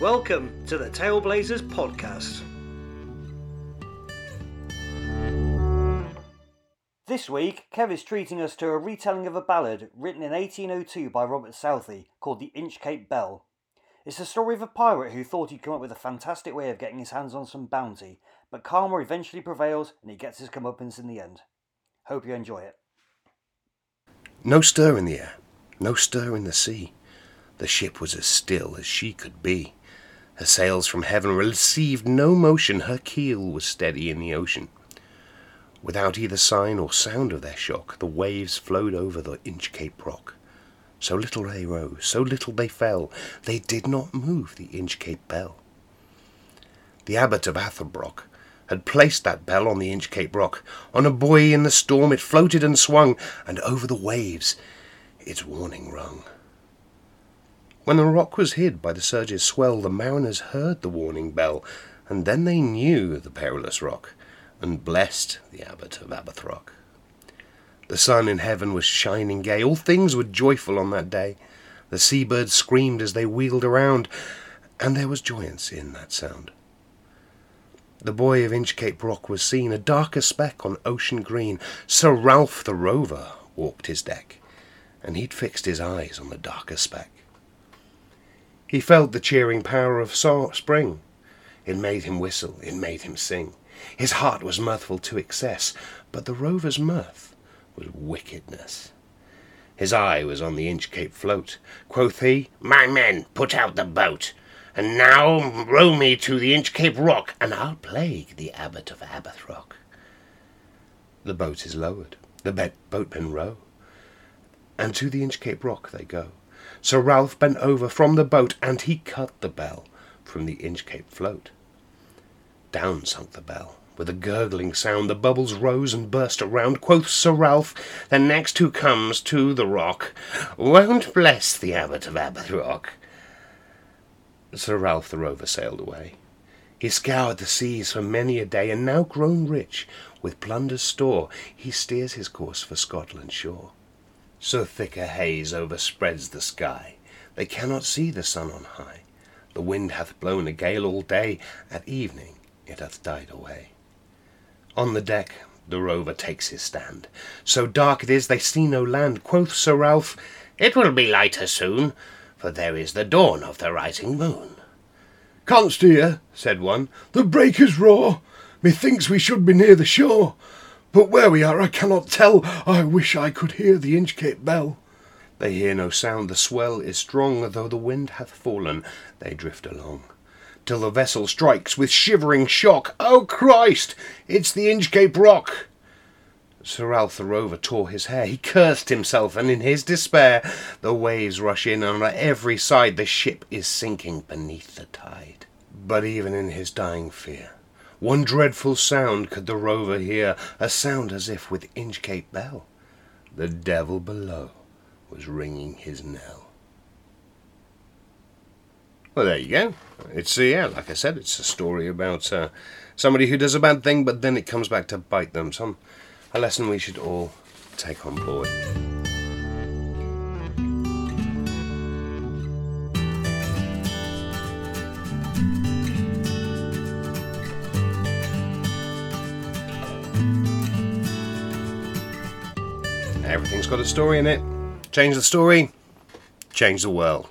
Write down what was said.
Welcome to the Tailblazers podcast. This week, Kev is treating us to a retelling of a ballad written in 1802 by Robert Southey called The Inchcape Bell. It's the story of a pirate who thought he'd come up with a fantastic way of getting his hands on some bounty, but karma eventually prevails and he gets his comeuppance in the end. Hope you enjoy it. No stir in the air, no stir in the sea. The ship was as still as she could be. Her sails from heaven received no motion, her keel was steady in the ocean. Without either sign or sound of their shock, the waves flowed over the Inchcape rock. So little they rose, so little they fell, they did not move the Inchcape bell. The abbot of Aberbrothok had placed that bell on the Inchcape rock. On a buoy in the storm it floated and swung, and over the waves its warning rung. When the rock was hid by the surge's swell, the mariners heard the warning bell, and then they knew the perilous rock, and blessed the abbot of Aberbrothok. The sun in heaven was shining gay, all things were joyful on that day. The seabirds screamed as they wheeled around, and there was joyance in that sound. The buoy of Inchcape Rock was seen, a darker speck on ocean green. Sir Ralph the Rover walked his deck, and he'd fixed his eyes on the darker speck. He felt the cheering power of spring. It made him whistle, it made him sing. His heart was mirthful to excess, but the rover's mirth was wickedness. His eye was on the Inchcape float. Quoth he, My men, put out the boat, and now row me to the Inchcape rock, and I'll plague the abbot of Aberbrothok. The boat is lowered, the boatmen row, and to the Inchcape rock they go. Sir Ralph bent over from the boat, and he cut the bell from the Inchcape float. Down sunk the bell. With a gurgling sound, the bubbles rose and burst around. Quoth Sir Ralph, The next who comes to the rock won't bless the abbot of Aberbrothok. Sir Ralph the Rover sailed away. He scoured the seas for many a day, and now grown rich with plunder's store, he steers his course for Scotland's shore. So thick a haze overspreads the sky, they cannot see the sun on high. The wind hath blown a gale all day, at evening it hath died away. On the deck the rover takes his stand. So dark it is they see no land. Quoth Sir Ralph, It will be lighter soon, for there is the dawn of the rising moon. Can't steer, said one. The breakers roar. Methinks we should be near the shore. But where we are I cannot tell. I wish I could hear the Inchcape bell. They hear no sound, the swell is strong, though the wind hath fallen, they drift along. Till the vessel strikes with shivering shock. Oh Christ! It's the Inchcape Rock! Sir Ralph the Rover tore his hair. He cursed himself, and in his despair the waves rush in, and on every side the ship is sinking beneath the tide. But even in his dying fear, one dreadful sound could the rover hear, a sound as if with Inchcape bell the devil below was ringing his knell. Well, there you go. It's, uh, yeah, like I said, it's a story about uh, somebody who does a bad thing, but then it comes back to bite them. Some a lesson we should all take on board. Everything's got a story in it. Change the story, change the world.